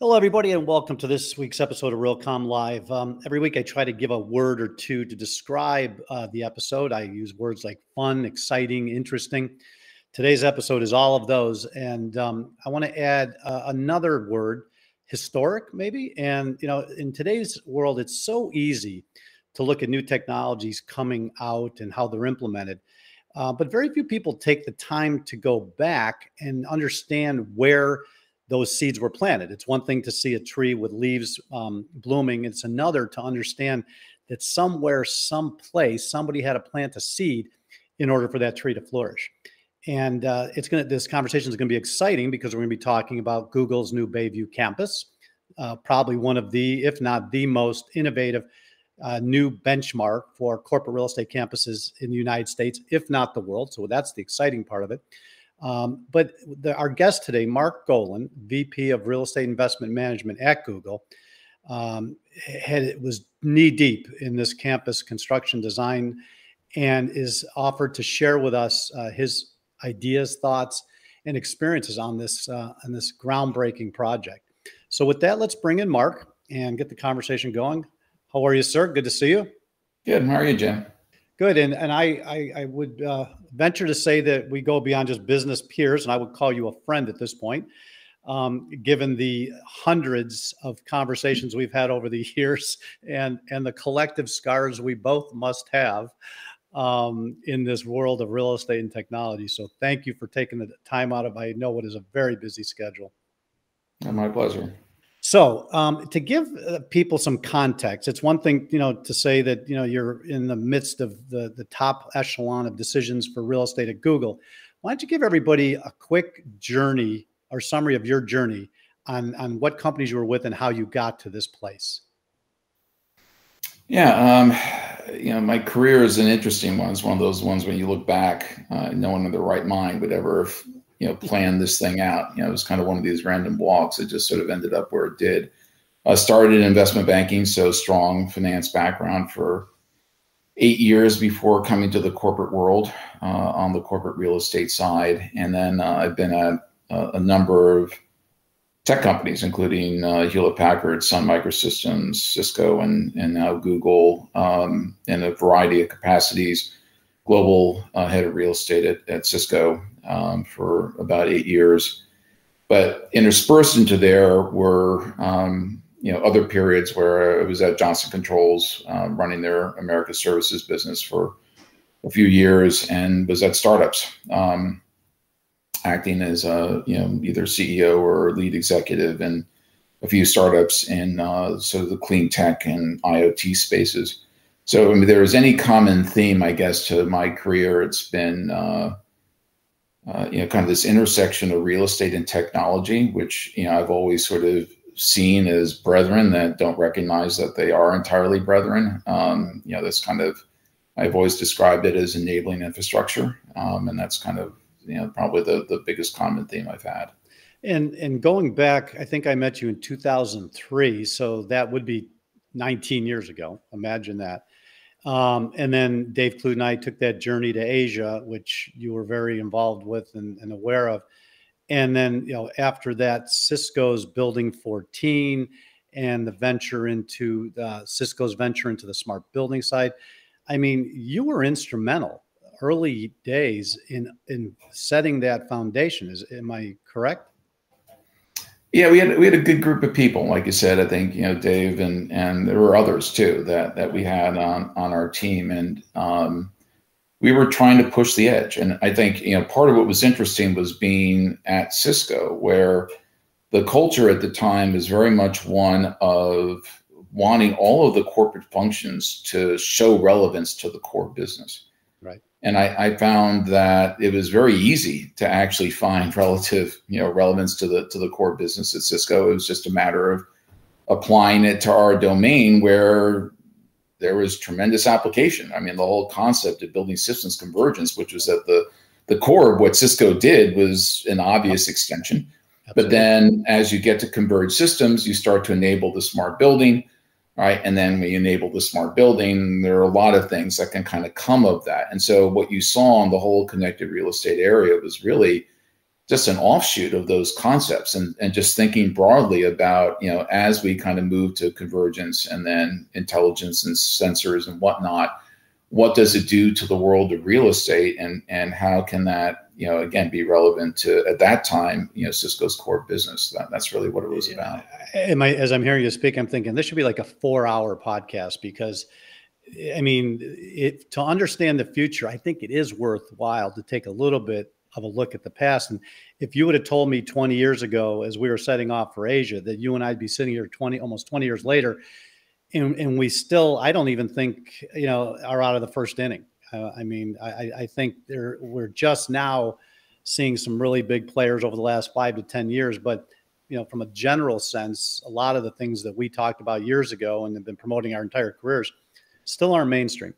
Hello, everybody, and welcome to this week's episode of Realcomm Live. Um, every week, I try to give a word or two to describe uh, the episode. I use words like fun, exciting, interesting. Today's episode is all of those, and um, I want to add uh, another word, historic, maybe. And you know, in today's world, it's so easy to look at new technologies coming out and how they're implemented. Uh, but very few people take the time to go back and understand where those seeds were planted. It's one thing to see a tree with leaves um, blooming. It's another to understand that somewhere, someplace, somebody had to plant a seed in order for that tree to flourish. And uh, it's going to, this conversation is going to be exciting because we're going to be talking about Google's new Bayview campus, uh, probably one of the, if not the most innovative uh, new benchmark for corporate real estate campuses in the United States, if not the world. So that's the exciting part of it. Um, but the, our guest today, Mark Golan, VP of Real Estate Investment Management at Google, um, had was knee deep in this campus construction design, and is offered to share with us uh, his ideas, thoughts, and experiences on this uh, on this groundbreaking project. So, with that, let's bring in Mark and get the conversation going. How are you, sir? Good to see you. Good. How are you, Jim? Good, and and I I, I would uh, venture to say that we go beyond just business peers, and I would call you a friend at this point, um, given the hundreds of conversations we've had over the years and and the collective scars we both must have um, in this world of real estate and technology. So thank you for taking the time out of I know what is a very busy schedule. My pleasure. So, um, to give uh, people some context, it's one thing, you know, to say that you know you're in the midst of the the top echelon of decisions for real estate at Google. Why don't you give everybody a quick journey or summary of your journey on on what companies you were with and how you got to this place? Yeah, um, you know, my career is an interesting one. It's one of those ones when you look back, uh, no one in their right mind would ever you know, plan this thing out. You know, it was kind of one of these random walks. It just sort of ended up where it did. I started in investment banking, so strong finance background for eight years before coming to the corporate world uh, on the corporate real estate side. And then uh, I've been at a, a, number of tech companies, including uh, Hewlett Packard, Sun Microsystems, Cisco, and, and now Google um, in a variety of capacities. Global uh, head of real estate at, at Cisco um, for about eight years. But interspersed into there were um, you know other periods where I was at Johnson Controls uh, running their America Services business for a few years and was at startups um, acting as a you know either CEO or lead executive in a few startups in uh, sort of the clean tech and IoT spaces. So I mean, there is any common theme, I guess, to my career. It's been uh, uh, you know, kind of this intersection of real estate and technology, which you know I've always sort of seen as brethren that don't recognize that they are entirely brethren. Um, you know, this kind of I've always described it as enabling infrastructure, um, and that's kind of you know probably the the biggest common theme I've had. And and going back, I think I met you in 2003, so that would be 19 years ago. Imagine that. Um, and then Dave Clute and I took that journey to Asia, which you were very involved with and, and aware of. And then, you know, after that, Cisco's building 14 and the venture into uh, Cisco's venture into the smart building side. I mean, you were instrumental early days in in setting that foundation. Is am I correct? Yeah, we had we had a good group of people, like you said. I think you know Dave and and there were others too that that we had on on our team, and um, we were trying to push the edge. And I think you know part of what was interesting was being at Cisco, where the culture at the time is very much one of wanting all of the corporate functions to show relevance to the core business. Right and I, I, found that it was very easy to actually find relative you know relevance to the to the core business at Cisco. It was just a matter of applying it to our domain where there was tremendous application. I mean, the whole concept of building systems convergence, which was at the the core of what Cisco did, was an obvious extension. Absolutely. But then, as you get to converge systems, you start to enable the smart building right? And then we enable the smart building. There are a lot of things that can kind of come of that. And so what you saw in the whole connected real estate area was really just an offshoot of those concepts and, and just thinking broadly about, you know, as we kind of move to convergence and then intelligence and sensors and whatnot, what does it do to the world of real estate and, and how can that, you know, again, be relevant to at that time, you know, Cisco's core business. That, that's really what it was about. Am I, as I'm hearing you speak, I'm thinking this should be like a four hour podcast because I mean, it, to understand the future, I think it is worthwhile to take a little bit of a look at the past. And if you would have told me 20 years ago, as we were setting off for Asia, that you and I'd be sitting here 20, almost 20 years later, and, and we still, I don't even think, you know, are out of the first inning. Uh, I mean, I, I think we're just now seeing some really big players over the last five to 10 years, but you know, from a general sense, a lot of the things that we talked about years ago and have been promoting our entire careers still aren't mainstream.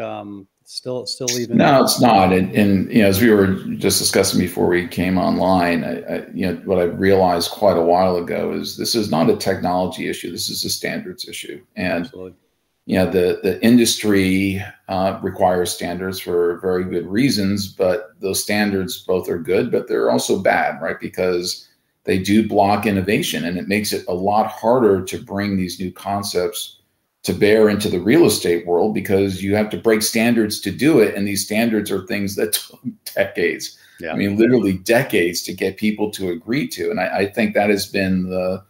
Um, still still even no it's not. And, and you know as we were just discussing before we came online I, I, you know what i realized quite a while ago is this is not a technology issue. This is a standards issue. And Absolutely. you know the the industry uh, requires standards for very good reasons but those standards both are good but they're also bad right? Because they do block innovation and it makes it a lot harder to bring these new concepts to bear into the real estate world because you have to break standards to do it. And these standards are things that took decades. Yeah. I mean, literally decades to get people to agree to. And I, I, think that has been the,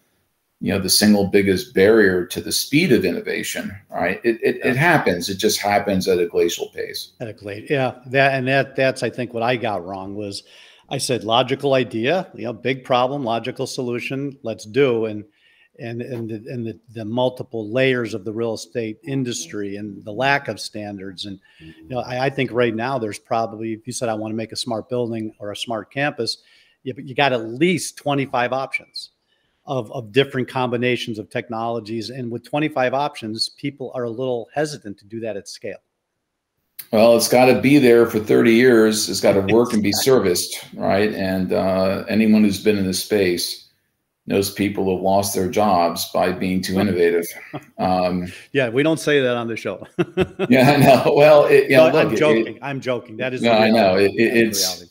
you know, the single biggest barrier to the speed of innovation. Right? It it, yeah. it happens. It just happens at a glacial pace. At a glacial, yeah. That and that that's I think what I got wrong was, I said logical idea, you know, big problem, logical solution. Let's do and and and the, and the, the multiple layers of the real estate industry and the lack of standards and you know I, I, think right now there's probably if you said I want to make a smart building or a smart campus you, you got at least 25 options of, of different combinations of technologies and with 25 options people are a little hesitant to do that at scale well, it's got to be there for 30 years. It's got to work and be serviced, right? And uh, anyone who's been in this space, knows people who have lost their jobs by being too innovative. Um, yeah, we don't say that on the show. yeah, I know. Well, it, you no, know, look, I'm joking. It, I'm joking. That is. No, I know. It, it's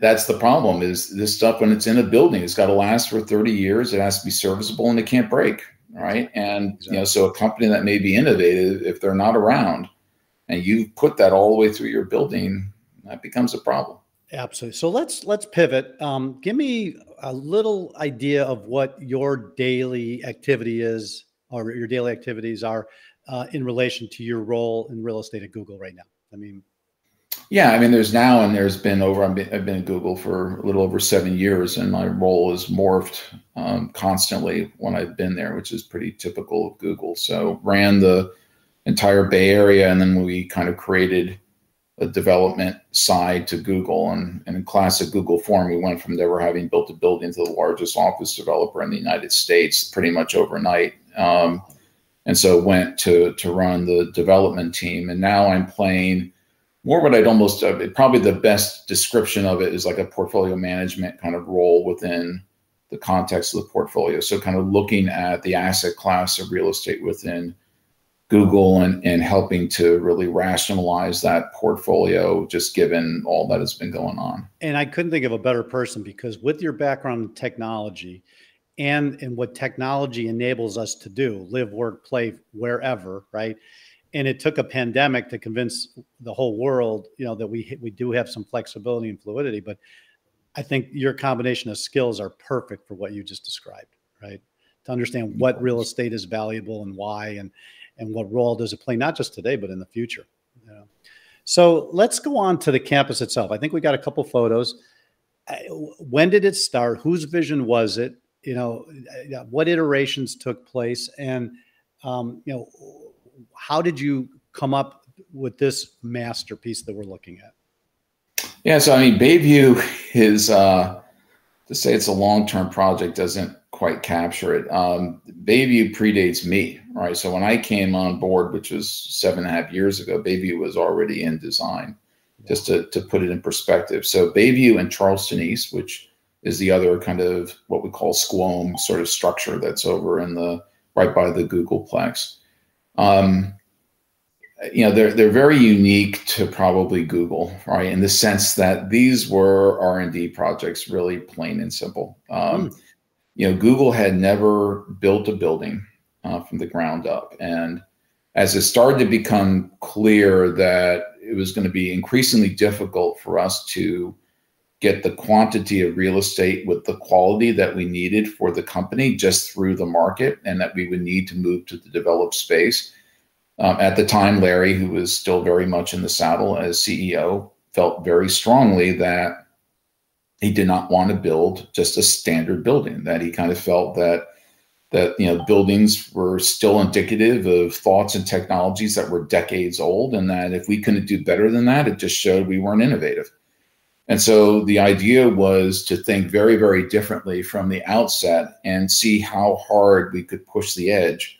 that's the problem. Is this stuff when it's in a building, it's got to last for 30 years. It has to be serviceable and it can't break. Right. And exactly. you know, so a company that may be innovative, if they're not around, and you put that all the way through your building, that becomes a problem. Absolutely. So let's let's pivot. Um, give me a little idea of what your daily activity is, or your daily activities are, uh, in relation to your role in real estate at Google right now. I mean, yeah, I mean, there's now and there's been over. I've been, at Google for a little over seven years, and my role has morphed um, constantly when I've been there, which is pretty typical of Google. So ran the entire Bay Area, and then we kind of created a development side to Google. And, and in classic Google form, we went from never having built a building to the largest office developer in the United States pretty much overnight. Um, and so went to to run the development team. And now I'm playing more what I'd almost uh, probably the best description of it is like a portfolio management kind of role within the context of the portfolio. So kind of looking at the asset class of real estate within Google and, and helping to really rationalize that portfolio, just given all that has been going on. And I couldn't think of a better person because with your background in technology and in what technology enables us to do, live, work, play wherever, right? And it took a pandemic to convince the whole world, you know, that we we do have some flexibility and fluidity. But I think your combination of skills are perfect for what you just described, right? To understand what real estate is valuable and why, and and what role does it play not just today but in the future you know? so let's go on to the campus itself. I think we got a couple photos. When did it start? Whose vision was it? You know what iterations took place? And um, you know how did you come up with this masterpiece that we're looking at? Yeah so i mean bayview is uh to say it's a long-term project doesn't quite capture it. Um, Bayview predates me, right? So when I came on board, which was seven and a half years ago, Bayview was already in design, just to, to put it in perspective. So Bayview and Charleston East, which is the other kind of what we call squome sort of structure that's over in the right by the Googleplex. Um, you know they're they're very unique to probably Google, right? In the sense that these were R and D projects, really plain and simple. Um, mm. You know, Google had never built a building uh, from the ground up, and as it started to become clear that it was going to be increasingly difficult for us to get the quantity of real estate with the quality that we needed for the company just through the market, and that we would need to move to the developed space um, at the time, Larry, who was still very much in the saddle as CEO, felt very strongly that he did not want to build just a standard building. That he kind of felt that that you know buildings were still indicative of thoughts and technologies that were decades old, and that if we couldn't do better than that, it just showed we weren't innovative. And so the idea was to think very, very differently from the outset and see how hard we could push the edge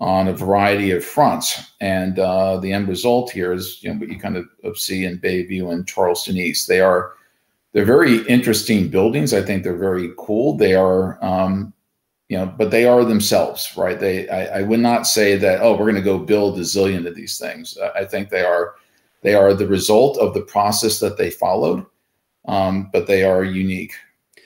on a variety of fronts. And uh, the end result here is you know what you kind of see in Bayview and Charleston East. They are they're very interesting buildings. I think they're very cool. They are um, you know, but they are themselves, right? They I, I would not say that oh we're going to go build a zillion of these things. I think they are they are the result of the process that they followed, um, but they are unique.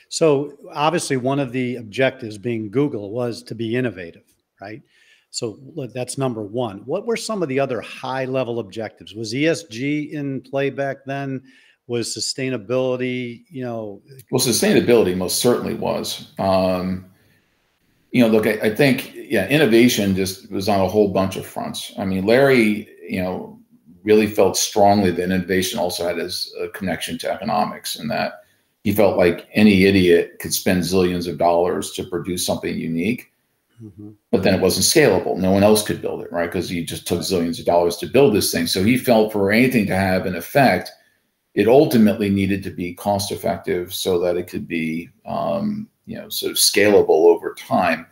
So obviously, one of the objectives being Google was to be innovative, right? So that's number one. What were some of the other high level objectives? Was ESG in play back then? Was sustainability, you know? Well, sustainability most certainly was. Um, you know, look, I, I, think, yeah, innovation just was on a whole bunch of fronts. I mean, Larry, you know, really felt strongly that innovation also had his a connection to economics and that he felt like any idiot could spend zillions of dollars to produce something unique Mm-hmm. But then it wasn't scalable. No one else could build it, right? Because you just took zillions of dollars to build this thing. So he felt for anything to have an effect, it ultimately needed to be cost effective so that it could be, um, you know, sort of scalable over time.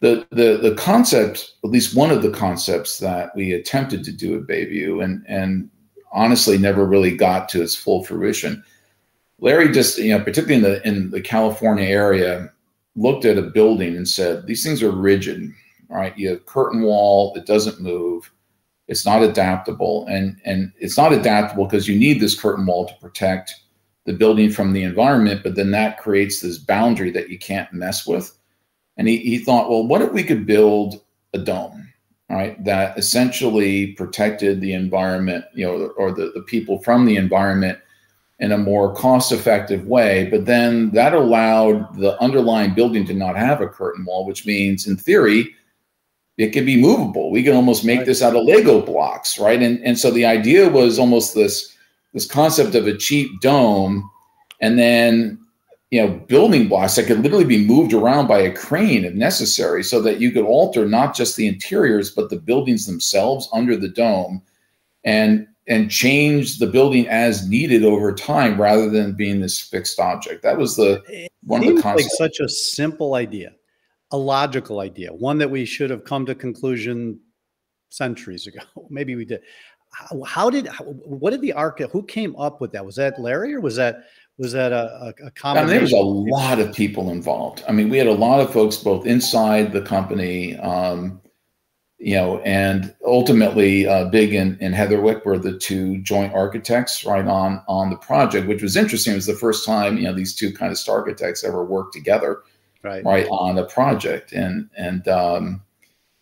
The, the the concept, at least one of the concepts that we attempted to do at Bayview, and and honestly never really got to its full fruition. Larry just, you know, particularly in the in the California area, looked at a building and said, these things are rigid, right? You have curtain wall, it doesn't move. It's not adaptable. And, and it's not adaptable because you need this curtain wall to protect the building from the environment, but then that creates this boundary that you can't mess with. And he, he thought, well, what if we could build a dome, right? That essentially protected the environment, you know, or the, the people from the environment in a more cost effective way. But then that allowed the underlying building to not have a curtain wall, which means, in theory, it can be movable. We can almost make right. this out of Lego blocks, right? And and so the idea was almost this this concept of a cheap dome, and then you know building blocks that could literally be moved around by a crane if necessary, so that you could alter not just the interiors but the buildings themselves under the dome, and and change the building as needed over time rather than being this fixed object. That was the it one of the concepts. Like such a simple idea, a logical idea, one that we should have come to conclusion centuries ago. Maybe we did. How, how did how, what did the architect who came up with that? Was that Larry or was that was that a, a, a combination? I mean, there was a lot of people involved. I mean, we had a lot of folks both inside the company. Um, you know, and ultimately, uh, Big and, and Heatherwick were the two joint architects right on on the project, which was interesting. It was the first time you know these two kind of star architects ever worked together, right, right on a project, and and um,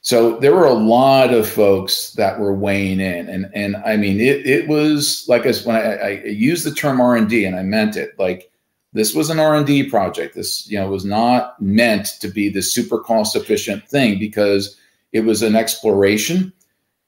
so there were a lot of folks that were weighing in, and and I mean it it was like as when I, I used the term R and D, and I meant it like this was an r&d project. This you know was not meant to be the super cost efficient thing because it was an exploration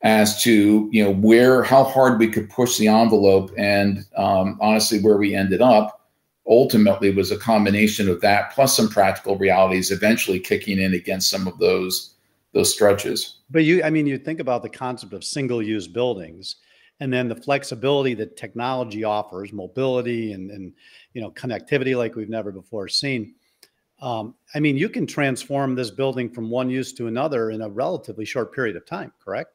as to you know where how hard we could push the envelope, and um, honestly, where we ended up ultimately was a combination of that plus some practical realities eventually kicking in against some of those those stretches. But you, I mean, you think about the concept of single-use buildings, and then the flexibility that technology offers, mobility and and you know connectivity like we've never before seen um, I mean, you can transform this building from one use to another in a relatively short period of time, correct?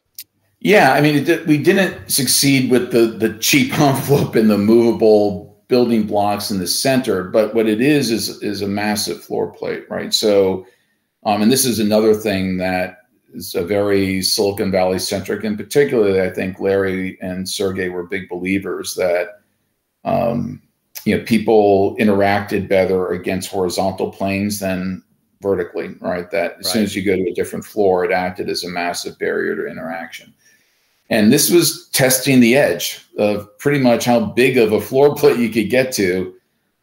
Yeah, I mean, we didn't succeed with the the cheap envelope and the movable building blocks in the center, but what it is is is a massive floor plate, right? So, um, and this is another thing that is a very Silicon Valley centric, and particularly, I think Larry and Sergey were big believers that um, you know people interacted better against horizontal planes than vertically, right? That as right. soon as you go to a different floor, it acted as a massive barrier to interaction. And this was testing the edge of pretty much how big of a floor plate you could get to,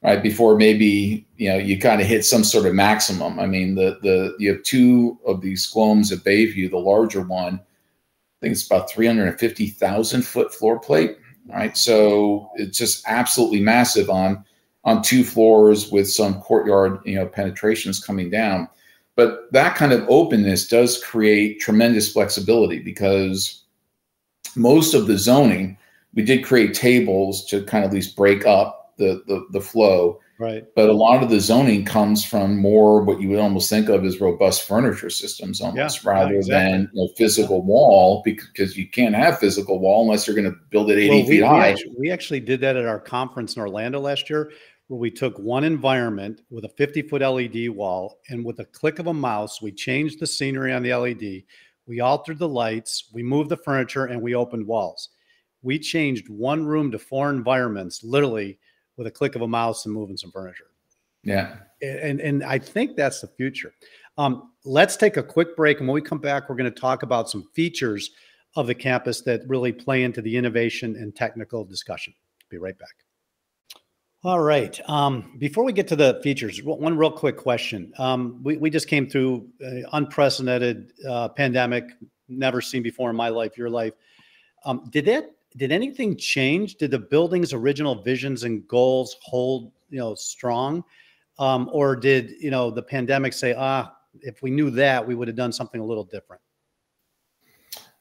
right? Before maybe you know you kind of hit some sort of maximum. I mean, the the you have two of these squomes at Bayview, the larger one, I think it's about 350,000 foot floor plate, right? So it's just absolutely massive on on two floors with some courtyard, you know, penetrations coming down. But that kind of openness does create tremendous flexibility because most of the zoning, we did create tables to kind of at least break up the, the, the flow. Right. But a lot of the zoning comes from more what you would almost think of as robust furniture systems almost yeah, rather exactly. than you know, physical wall because you can't have physical wall unless you're going to build it 80 well, we, feet high. We actually, we actually did that at our conference in Orlando last year where we took one environment with a 50 foot LED wall and with a click of a mouse, we changed the scenery on the LED. We altered the lights, we moved the furniture, and we opened walls. We changed one room to four environments literally with a click of a mouse and moving some furniture. Yeah. And, and I think that's the future. Um, let's take a quick break. And when we come back, we're going to talk about some features of the campus that really play into the innovation and technical discussion. Be right back. All right. Um, before we get to the features, one real quick question. Um, we, we just came through an unprecedented uh, pandemic, never seen before in my life, your life. Um, did that did anything change? Did the building's original visions and goals hold you know strong, um, or did you know the pandemic say, ah, if we knew that, we would have done something a little different?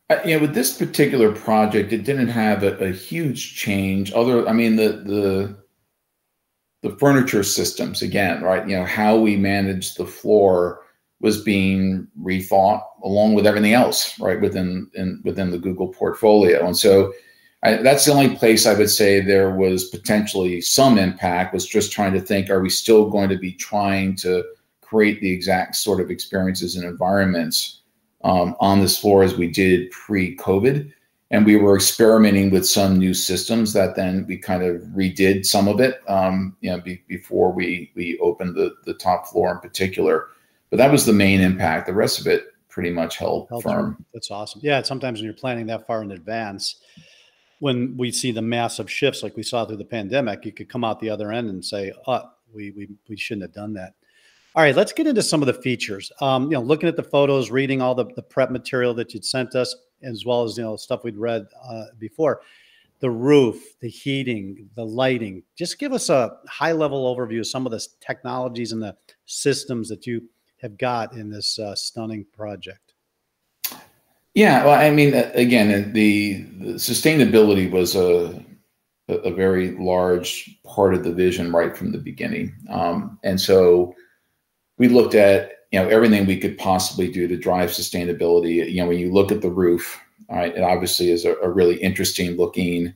Uh, know, with this particular project, it didn't have a, a huge change. Other, I mean, the the the furniture systems again, right? You know, how we manage the floor was being rethought along with everything else, right? Within in, within the Google portfolio, and so I, that's the only place I would say there was potentially some impact. Was just trying to think: Are we still going to be trying to create the exact sort of experiences and environments um, on this floor as we did pre-COVID? and we were experimenting with some new systems that then we kind of redid some of it um, you know be, before we we opened the the top floor in particular but that was the main impact the rest of it pretty much held, held firm that's awesome yeah sometimes when you're planning that far in advance when we see the massive shifts like we saw through the pandemic you could come out the other end and say oh we we, we shouldn't have done that all right, let's get into some of the features. Um, you know, looking at the photos, reading all the, the prep material that you'd sent us, as well as you know stuff we'd read uh, before. The roof, the heating, the lighting. Just give us a high level overview of some of the technologies and the systems that you have got in this uh, stunning project. Yeah, well, I mean, again, the, the sustainability was a a very large part of the vision right from the beginning, um, and so we looked at you know everything we could possibly do to drive sustainability. You know, when you look at the roof, all right, it obviously is a, a really interesting looking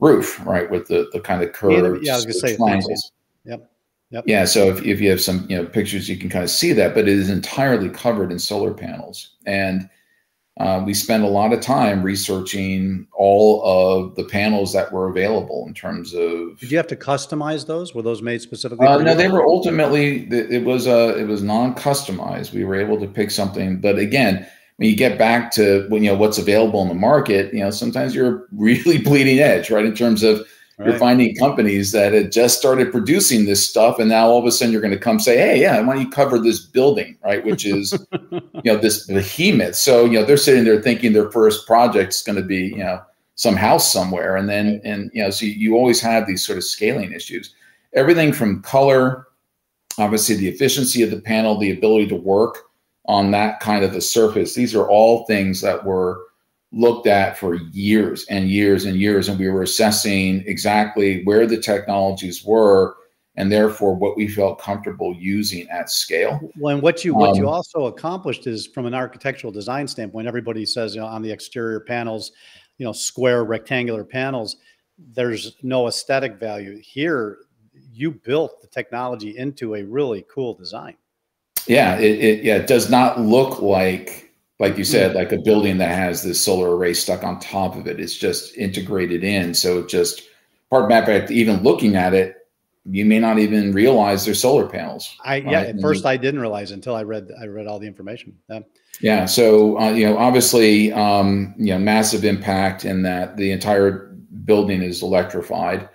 roof, right, with the the kind of curves. Yeah, I was gonna say triangles. Yep. Yep. Yeah, so if, if you have some you know pictures, you can kind of see that, but it is entirely covered in solar panels, and uh, we spent a lot of time researching all of the panels that were available in terms of. Did you have to customize those? Were those made specifically? Uh, no, they were ultimately it was uh, it was non-customized. We were able to pick something, but again, when you get back to when you know what's available in the market, you know sometimes you're really bleeding edge, right? In terms of Right. You're finding companies that had just started producing this stuff, and now all of a sudden you're going to come say, "Hey, yeah, why don't you cover this building, right?" Which is, you know, this behemoth. So you know they're sitting there thinking their first project is going to be, you know, some house somewhere, and then and you know, so you always have these sort of scaling issues. Everything from color, obviously the efficiency of the panel, the ability to work on that kind of a surface. These are all things that were looked at for years and years and years, and we were assessing exactly where the technologies were and therefore what we felt comfortable using at scale. Well, and what you what um, you also accomplished is from an architectural design standpoint, everybody says you know on the exterior panels, you know, square rectangular panels, there's no aesthetic value. Here, you built the technology into a really cool design. Yeah, it, it yeah, it does not look like like you said, like a building that has this solar array stuck on top of it. It's just integrated in. So it just part of fact, even looking at it, you may not even realize they're solar panels. I yeah, right? at first I didn't realize until I read I read all the information. Yeah. Yeah. So uh, you know, obviously, um, you know, massive impact in that the entire building is electrified,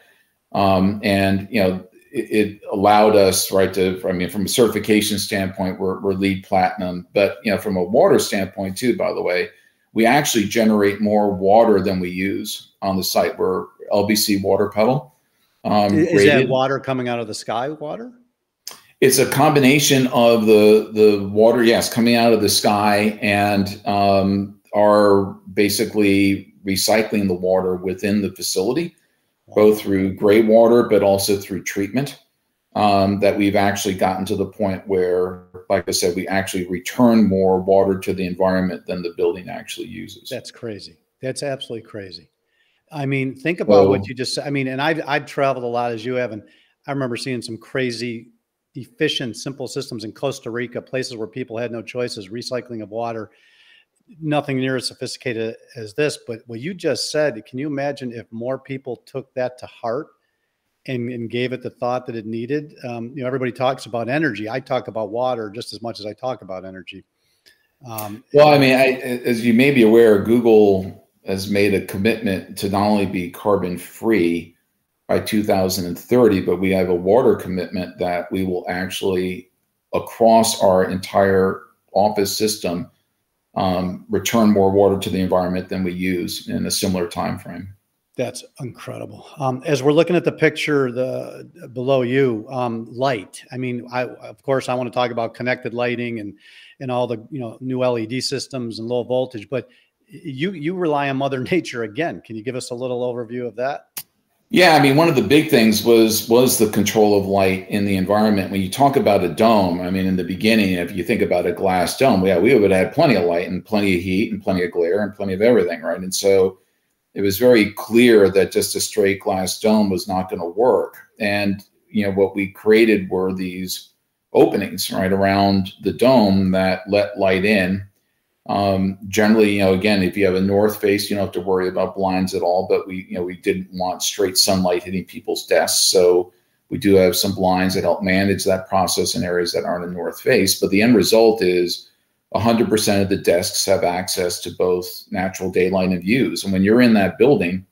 um, and you know, it, allowed us right to i mean from a certification standpoint we're, we're LEED platinum. But you know from a water standpoint too by the way we actually generate more water than we use on the site. We're lbc water petal um, is rated. that water coming out of the sky water? It's a combination of the the water yes coming out of the sky and um, are basically recycling the water within the facility both through gray water, but also through treatment. Um, that we've actually gotten to the point where, like I said, we actually return more water to the environment than the building actually uses. That's crazy. That's absolutely crazy. I mean, think about what you just said. I mean, and I've I've traveled a lot as you have, and I remember seeing some crazy, efficient, simple systems in Costa Rica, places where people had no choices, recycling of water nothing near as sophisticated as this, but what you just said, can you imagine if more people took that to heart and, and gave it the thought that it needed? Um, you know, everybody talks about energy. I talk about water just as much as I talk about energy. Um, well, I mean, I, as you may be aware, Google has made a commitment to not only be carbon free by 2030, but we have a water commitment that we will actually, across our entire office system, um, return more water to the environment than we use in a similar time frame. That's incredible. Um, as we're looking at the picture the below you, um, light. I mean, I of course I want to talk about connected lighting and and all the you know new LED systems and low voltage, but you you rely on Mother Nature again. Can you give us a little overview of that? Yeah, I mean, one of the big things was was the control of light in the environment. When you talk about a dome, I mean, in the beginning, if you think about a glass dome, yeah, we would have had plenty of light and plenty of heat and plenty of glare and plenty of everything, right? And so it was very clear that just a straight glass dome was not going to work. And you know, what we created were these openings right around the dome that let light in um, generally, you know, again, if you have a north face, you don't have to worry about blinds at all. But we, you know, we didn't want straight sunlight hitting people's desks, so we do have some blinds that help manage that process in areas that aren't a north face. But the end result is 100% of the desks have access to both natural daylight and views. And when you're in that building,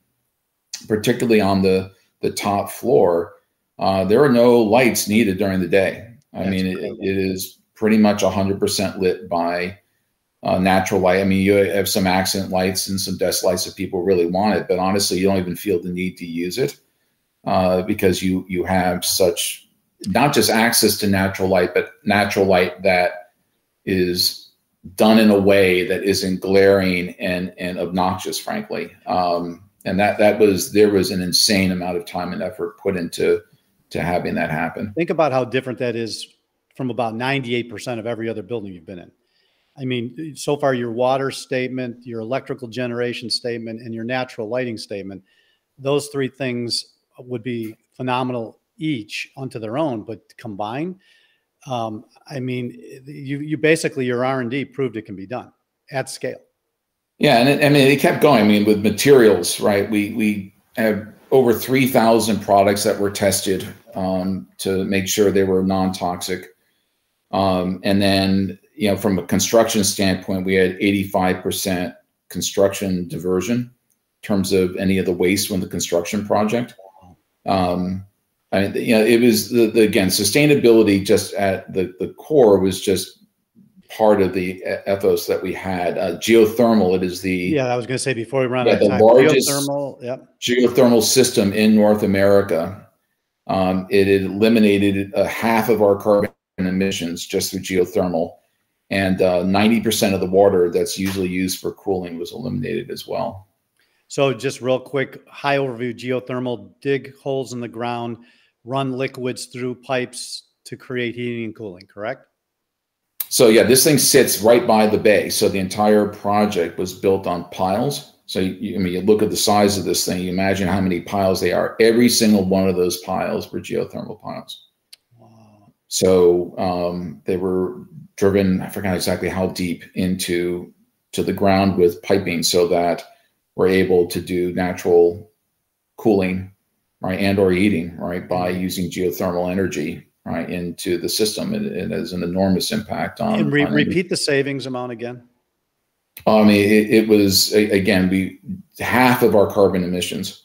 particularly on the the top floor, uh, there are no lights needed during the day. I That's mean, it, it is pretty much 100% lit by uh, natural light. I mean, you have some accent lights and some desk lights if people really want it, but honestly, you don't even feel the need to use it uh, because you you have such not just access to natural light, but natural light that is done in a way that isn't glaring and and obnoxious, frankly. Um, and that that was there was an insane amount of time and effort put into to having that happen. Think about how different that is from about 98% of every other building you've been in. I mean, so far your water statement, your electrical generation statement, and your natural lighting statement, those three things would be phenomenal each unto their own, but combined, um, I mean, you you basically your R and D proved it can be done at scale. Yeah, and it, I mean, it kept going. I mean, with materials, right? We we have over three thousand products that were tested um, to make sure they were non toxic, um, and then you know, from a construction standpoint, we had 85% construction diversion in terms of any of the waste from the construction project. Um, I mean, you know, it was the, the, again sustainability just at the the core was just part of the ethos that we had. Uh, geothermal, it is the yeah. I was going to say before we run yeah, out of time, the largest geothermal, yep. geothermal system in North America. Um, it eliminated a half of our carbon emissions just through geothermal and uh, 90% of the water that's usually used for cooling was eliminated as well. So, just real quick, high overview geothermal dig holes in the ground, run liquids through pipes to create heating and cooling, correct? So, yeah, this thing sits right by the bay. So, the entire project was built on piles. So, you, I mean, you look at the size of this thing, you imagine how many piles they are. Every single one of those piles were geothermal piles. Wow. So, um, they were driven, I forgot exactly how deep into to the ground with piping so that we're able to do natural cooling, right, and or heating, right, by mm-hmm. using geothermal energy, right, into the system. It, it has an enormous impact on. And re- on repeat the savings amount again. I mean, it, it was again, we half of our carbon emissions,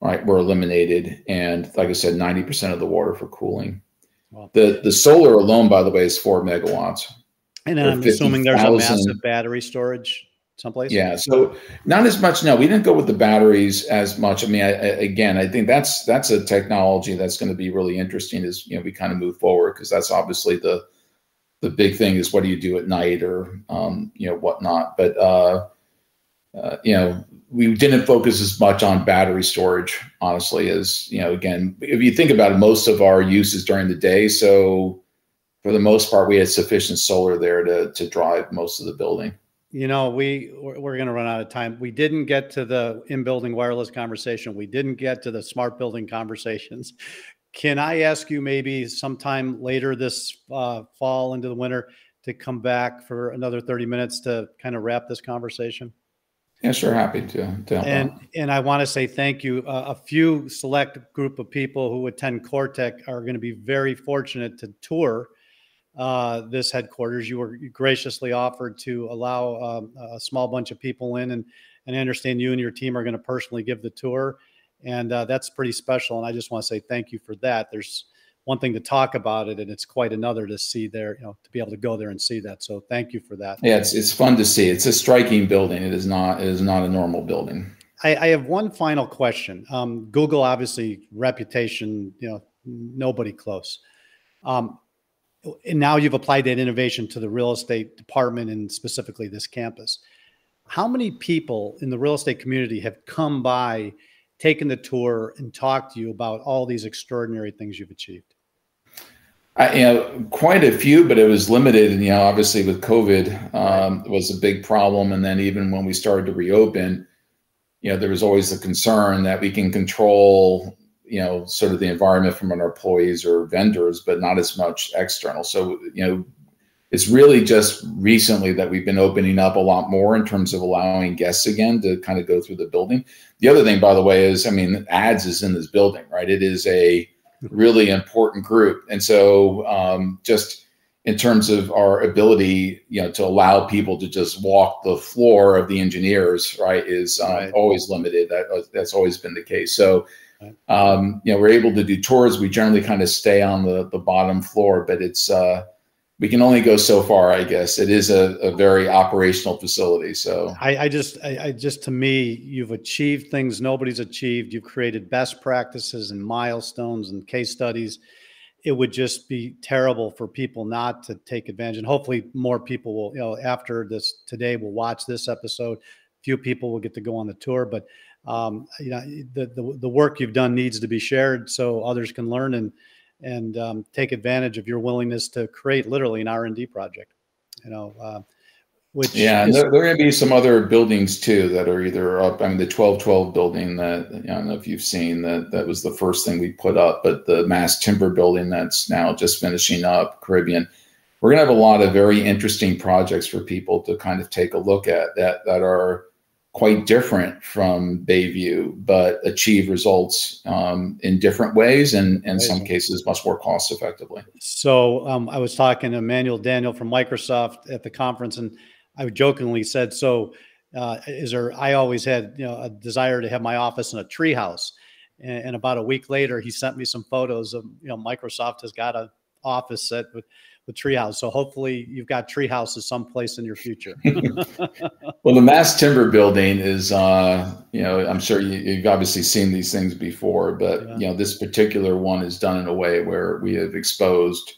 right, were eliminated, and like I said, ninety percent of the water for cooling. Wow. The the solar alone, by the way, is four megawatts. And I'm assuming there's 000. a massive battery storage someplace. Yeah, so not as much. No, we didn't go with the batteries as much. I mean, I, I, again, I think that's that's a technology that's going to be really interesting as you know we kind of move forward because that's obviously the the big thing is what do you do at night or um, you know whatnot. But uh, uh, you know, we didn't focus as much on battery storage, honestly, as you know. Again, if you think about it, most of our use is during the day, so for the most part, we had sufficient solar there to to drive most of the building. You know, we we're going to run out of time. We didn't get to the in-building wireless conversation. We didn't get to the smart building conversations. Can I ask you maybe sometime later this uh, fall into the winter to come back for another 30 minutes to kind of wrap this conversation? Yeah, sure. Happy to. to and out. and I want to say thank you. Uh, a few select group of people who attend CoreTech are going to be very fortunate to tour uh, this headquarters. You were graciously offered to allow um, a small bunch of people in, and and I understand you and your team are going to personally give the tour, and uh, that's pretty special. And I just want to say thank you for that. There's one thing to talk about it, and it's quite another to see there, you know, to be able to go there and see that. So thank you for that. Yeah, it's it's fun to see. It's a striking building. It is not it is not a normal building. I, I have one final question. Um, Google, obviously, reputation, you know, nobody close. Um, and now you've applied that innovation to the real estate department and specifically this campus. How many people in the real estate community have come by, taken the tour, and talked to you about all these extraordinary things you've achieved? I, you know, quite a few, but it was limited. And you know, obviously with COVID um, was a big problem. And then even when we started to reopen, you know, there was always the concern that we can control you know sort of the environment from our employees or vendors but not as much external so you know it's really just recently that we've been opening up a lot more in terms of allowing guests again to kind of go through the building. The other thing by the way is i mean ads is in this building right? It is a really important group. And so um, just in terms of our ability you know to allow people to just walk the floor of the engineers right is um, right. always limited. That, that's always been the case. So um, you know, we're able to do tours. We generally kind of stay on the the bottom floor, but it's uh, we can only go so far, I guess. It is a, a very operational facility. So I, I just, I, I, just, to me, you've achieved things nobody's achieved. You've created best practices and milestones and case studies. It would just be terrible for people not to take advantage. And hopefully, more people will, you know, after this today, will watch this episode. Few people will get to go on the tour, but um, you know the, the, the work you've done needs to be shared so others can learn and and um, take advantage of your willingness to create literally an r&d project you know uh, which yeah is, there, there, are going to be some other buildings too that are either up i mean the 1212 building that i don't know if you've seen that that was the first thing we put up but the mass timber building that's now just finishing up caribbean. We're going to have a lot of very interesting projects for people to kind of take a look at that that are quite different from Bayview, but achieve results um, in different ways and in some cases much more cost effectively. So um, I was talking to Emmanuel Daniel from Microsoft at the conference, and I jokingly said, "So uh, is there?" I always had you know a desire to have my office in a treehouse, and, and about a week later, he sent me some photos of you know Microsoft has got an office set with the treehouse. So hopefully you've got tree houses someplace in your future. well, the mass timber building is, uh, you know, I'm sure you, have obviously seen these things before, but yeah. you know, this particular one is done in a way where we have exposed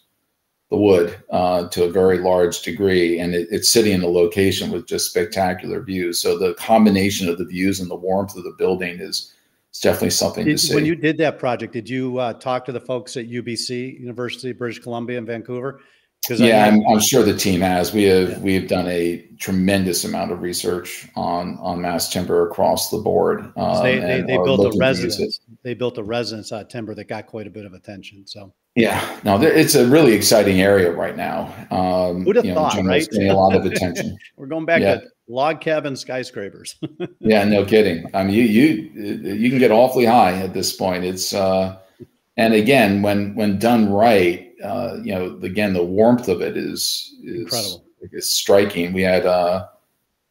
the wood uh, to a very large degree, and it, it's sitting in a location with just spectacular views. So the combination of the views and the warmth of the building is it's definitely something did, to see. When you did that project, did you uh, talk to the folks at UBC, University of British Columbia in Vancouver? Yeah, I'm, I'm sure the team has. We have yeah. we have done a tremendous amount of research on on mass timber across the board. Um, they they, they built a residence. They built a residence at timber that got quite a bit of attention. So Yeah, no, it's a really exciting area right now. Um, Who'd have you know, thought, right? Getting a lot of attention. We're going back yeah. to log cabin skyscrapers. yeah, no kidding. I mean, you you you can get awfully high at this point. It's uh, and again, when when done right, uh, you know, again, the warmth of it is is incredible. Is striking. We had uh,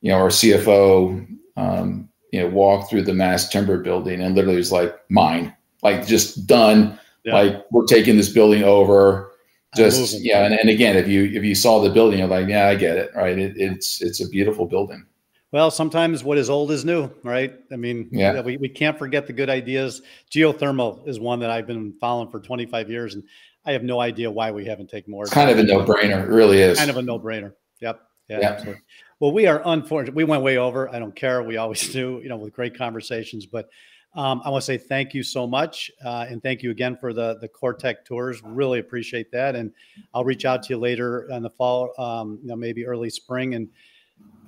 you know, our CFO, um, you know, walk through the mass timber building and literally was like, mine, like just done yeah. Like we're taking this building over. Just yeah, and, and again, if you if you saw the building, you're like, yeah, I get it, right? It, it's it's a beautiful building. Well, sometimes what is old is new, right? I mean, yeah, we, we can't forget the good ideas. Geothermal is one that I've been following for 25 years, and I have no idea why we haven't taken more. It's kind of a no-brainer. It really is. Kind of a no-brainer. Yep. Yeah, absolutely. Well, we are unfortunate. We went way over. I don't care. We always do, you know, with great conversations. But um, I want to say thank you so much, uh, and thank you again for the the CoreTech tours. Really appreciate that, and I'll reach out to you later in the fall, um, you know, maybe early spring, and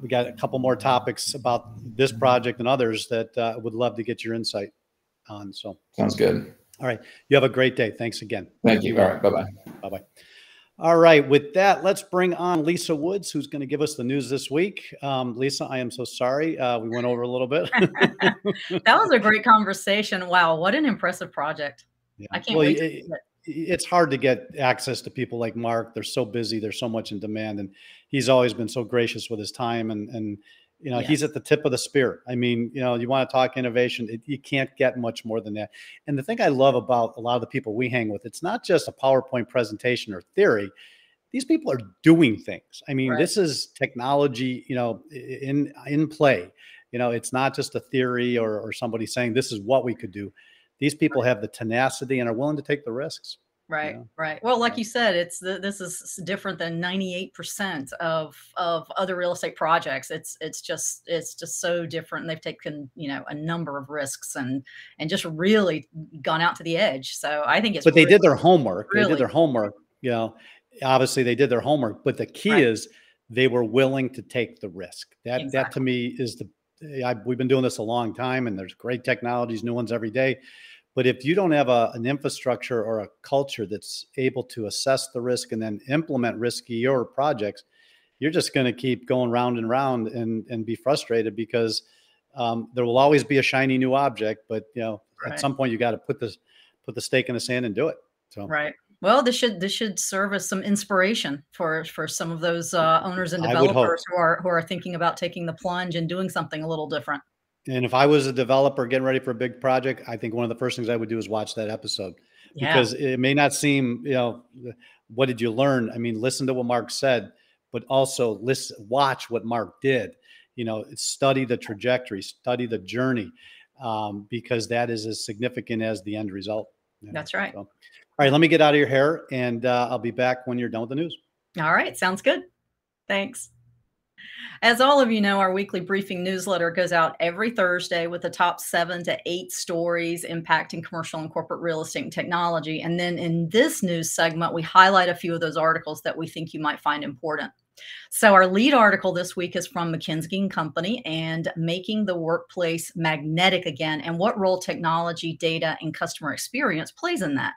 we got a couple more topics about this project and others that uh, would love to get your insight on. So sounds good. All right, you have a great day. Thanks again. Thank you. All right, bye bye. Bye bye. All right, with that, let's bring on Lisa Woods, who's going to give us the news this week. Um, Lisa, I am so sorry. Uh, we went over a little bit. that was a great conversation. Wow, what an impressive project. Yeah. I can't well, wait. It, it's hard to get access to people like Mark. They're so busy, there's so much in demand. And he's always been so gracious with his time and, and you know, he's at the tip of the spear. I mean, you know, you want to talk innovation, it, you can't get much more than that. And the thing I love about a lot of the people we hang with, it's not just a PowerPoint presentation or theory. These people are doing things. I mean, right. this is technology, you know, in in play. You know, it's not just a theory or, or somebody saying this is what we could do. These people have the tenacity and are willing to take the risks. Right, yeah. right. Well, like you said, it's the, this is different than 98% of of other real estate projects. It's it's just it's just so different. And they've taken, you know, a number of risks and and just really gone out to the edge. So I think it's But they did their homework. Really, they did their homework, you know. Obviously they did their homework, but the key right. is they were willing to take the risk. That exactly. that to me is the eh, I, we've been doing this a long time and there's great technologies, new ones every day but if you don't have a, an infrastructure or a culture that's able to assess the risk and then implement riskier projects, you're just going to keep going round and round and, and be frustrated because um, there will always be a shiny new object. But you know, right. at some point, you got to put the put the stake in the sand and do it. So right. Well, this should this should serve as some inspiration for for some of those uh, owners and developers who are who are thinking about taking the plunge and doing something a little different. And if I was a developer getting ready for a big project, I think one of the first things I would do is watch that episode yeah. because it may not seem, you know, what did you learn? I mean, listen to what Mark said, but also listen, watch what Mark did. You know, study the trajectory, study the journey, um, because that is as significant as the end result. You know? That's right. So, all right, let me get out of your hair, and uh, I'll be back when you're done with the news. All right, sounds good. Thanks. As all of you know, our weekly briefing newsletter goes out every Thursday with the top seven to eight stories impacting commercial and corporate real estate and technology. And then in this news segment, we highlight a few of those articles that we think you might find important. So our lead article this week is from McKinsey and Company and making the workplace magnetic again and what role technology, data, and customer experience plays in that.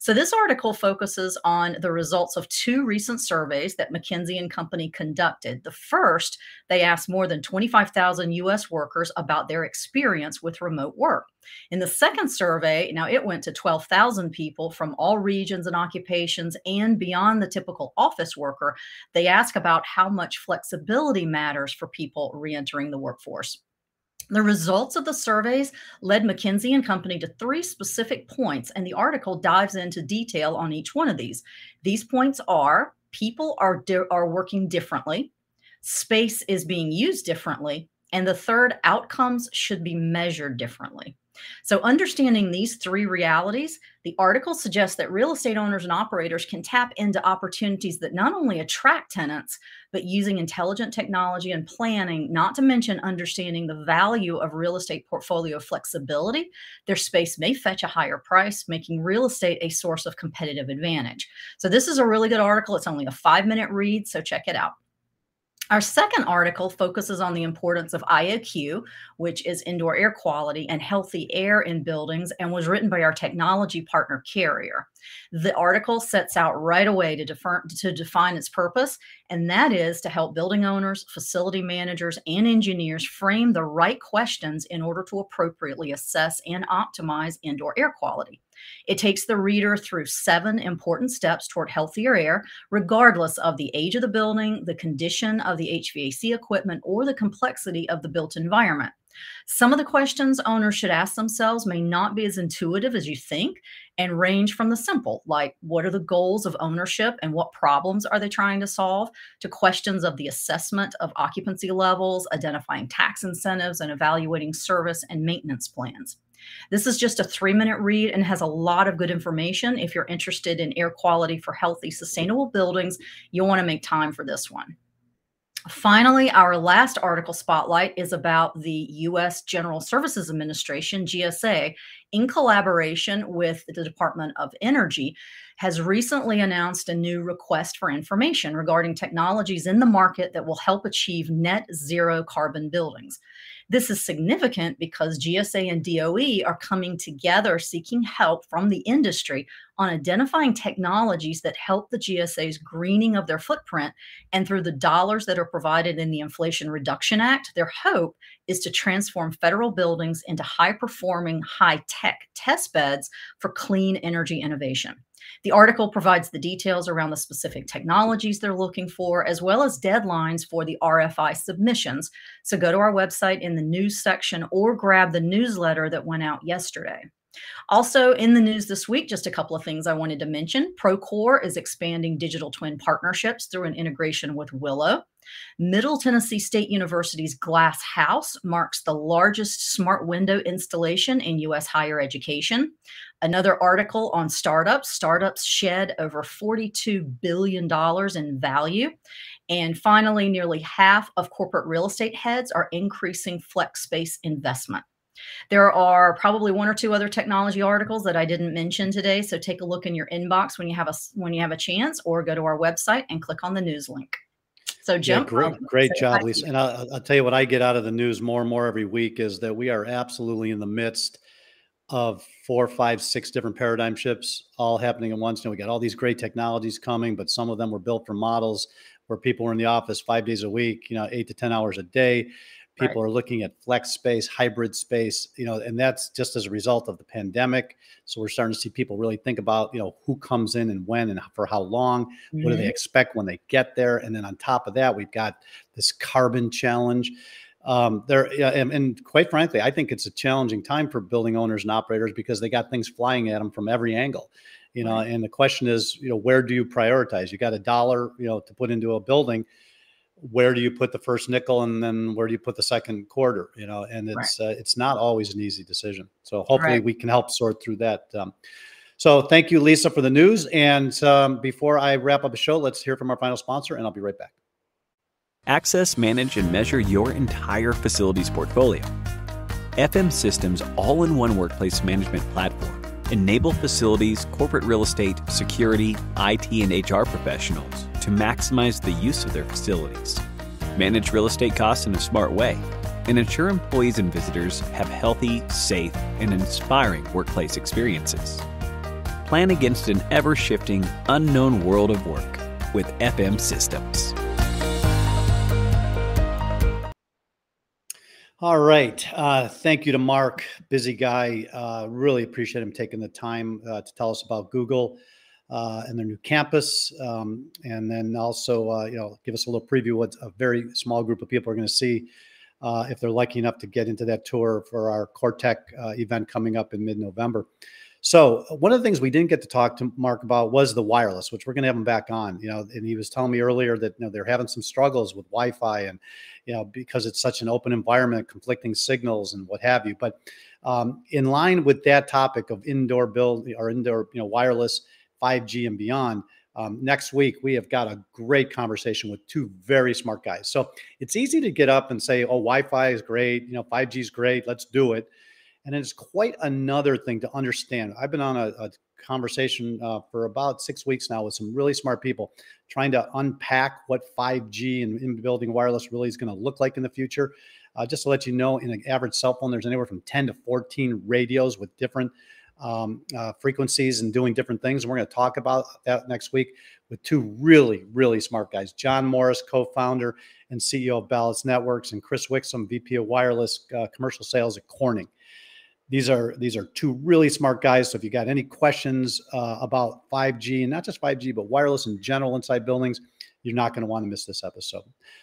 So this article focuses on the results of two recent surveys that McKinsey and Company conducted. The first, they asked more than 25,000 US workers about their experience with remote work. In the second survey, now it went to 12,000 people from all regions and occupations and beyond the typical office worker. They ask about how much flexibility matters for people reentering the workforce. The results of the surveys led McKinsey and Company to three specific points, and the article dives into detail on each one of these. These points are people are, di- are working differently, space is being used differently, and the third, outcomes should be measured differently. So, understanding these three realities, the article suggests that real estate owners and operators can tap into opportunities that not only attract tenants, but using intelligent technology and planning, not to mention understanding the value of real estate portfolio flexibility, their space may fetch a higher price, making real estate a source of competitive advantage. So, this is a really good article. It's only a five minute read, so check it out. Our second article focuses on the importance of IAQ, which is indoor air quality and healthy air in buildings, and was written by our technology partner Carrier. The article sets out right away to, defer, to define its purpose, and that is to help building owners, facility managers, and engineers frame the right questions in order to appropriately assess and optimize indoor air quality. It takes the reader through seven important steps toward healthier air, regardless of the age of the building, the condition of the HVAC equipment, or the complexity of the built environment. Some of the questions owners should ask themselves may not be as intuitive as you think and range from the simple, like what are the goals of ownership and what problems are they trying to solve, to questions of the assessment of occupancy levels, identifying tax incentives, and evaluating service and maintenance plans. This is just a three minute read and has a lot of good information. If you're interested in air quality for healthy, sustainable buildings, you'll want to make time for this one. Finally, our last article spotlight is about the U.S. General Services Administration, GSA, in collaboration with the Department of Energy, has recently announced a new request for information regarding technologies in the market that will help achieve net zero carbon buildings. This is significant because GSA and DOE are coming together seeking help from the industry on identifying technologies that help the GSA's greening of their footprint. And through the dollars that are provided in the Inflation Reduction Act, their hope is to transform federal buildings into high performing, high tech test beds for clean energy innovation. The article provides the details around the specific technologies they're looking for, as well as deadlines for the RFI submissions. So go to our website in the news section or grab the newsletter that went out yesterday. Also, in the news this week, just a couple of things I wanted to mention. Procore is expanding digital twin partnerships through an integration with Willow. Middle Tennessee State University's Glass House marks the largest smart window installation in U.S. higher education. Another article on startups. Startups shed over $42 billion in value. And finally, nearly half of corporate real estate heads are increasing flex space investment. There are probably one or two other technology articles that I didn't mention today, so take a look in your inbox when you have a when you have a chance, or go to our website and click on the news link. So, Jim, yeah, great, great job, Lisa. And I'll, I'll, tell you what I get out of the news more and more every week is that we are absolutely in the midst of four, five, six different paradigm shifts all happening at once. You know, we got all these great technologies coming, but some of them were built for models where people were in the office five days a week, you know, eight to 10 hours a day. People right. are looking at flex space, hybrid space, you know, and that's just as a result of the pandemic. So we're starting to see people really think about, you know, who comes in and when and for how long. Mm-hmm. What do they mm-hmm. expect when they get there? And then on top of that, we've got this carbon challenge. Um, there and, and, quite frankly, I think it's a challenging time for building owners and operators because they got things flying at them from every angle. You know, right. and the question is, you know, where do you prioritize? You got a dollar, you know, to put into a building where do you put the first nickel and then where do you put the second quarter you know and it's right. uh, it's not always an easy decision so hopefully right. we can help sort through that um, so thank you lisa for the news and um, before i wrap up the show let's hear from our final sponsor and i'll be right back access manage and measure your entire facilities portfolio fm systems all-in-one workplace management platform enable facilities corporate real estate security it and hr professionals to maximize the use of their facilities, manage real estate costs in a smart way, and ensure employees and visitors have healthy, safe, and inspiring workplace experiences. Plan against an ever shifting, unknown world of work with FM Systems. All right. Uh, thank you to Mark, busy guy. Uh, really appreciate him taking the time uh, to tell us about Google uh, and their new campus, um, and then also uh, you know give us a little preview what a very small group of people are going to see uh, if they're lucky enough to get into that tour for our CoreTech uh, event coming up in mid-November. So one of the things we didn't get to talk to Mark about was the wireless, which we're going to have him back on. You know, and he was telling me earlier that you know they're having some struggles with Wi-Fi and you know because it's such an open environment, conflicting signals and what have you. But um, in line with that topic of indoor build or indoor you know wireless 5G and beyond. Um, next week, we have got a great conversation with two very smart guys. So it's easy to get up and say, oh, Wi Fi is great, you know, 5G is great, let's do it. And it's quite another thing to understand. I've been on a, a conversation uh, for about six weeks now with some really smart people trying to unpack what 5G and in building wireless really is going to look like in the future. Uh, just to let you know, in an average cell phone, there's anywhere from 10 to 14 radios with different um, uh, frequencies and doing different things. And we're going to talk about that next week with two really, really smart guys John Morris, co founder and CEO of Balance Networks, and Chris Wixom, VP of Wireless uh, Commercial Sales at Corning. These are these are two really smart guys. So if you got any questions uh, about 5G and not just 5G but wireless in general inside buildings, you're not going to want to miss this episode.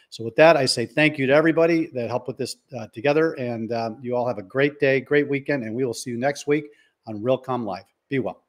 So with that, I say thank you to everybody that helped put this uh, together, and um, you all have a great day, great weekend, and we will see you next week on Realcomm Live. Be well.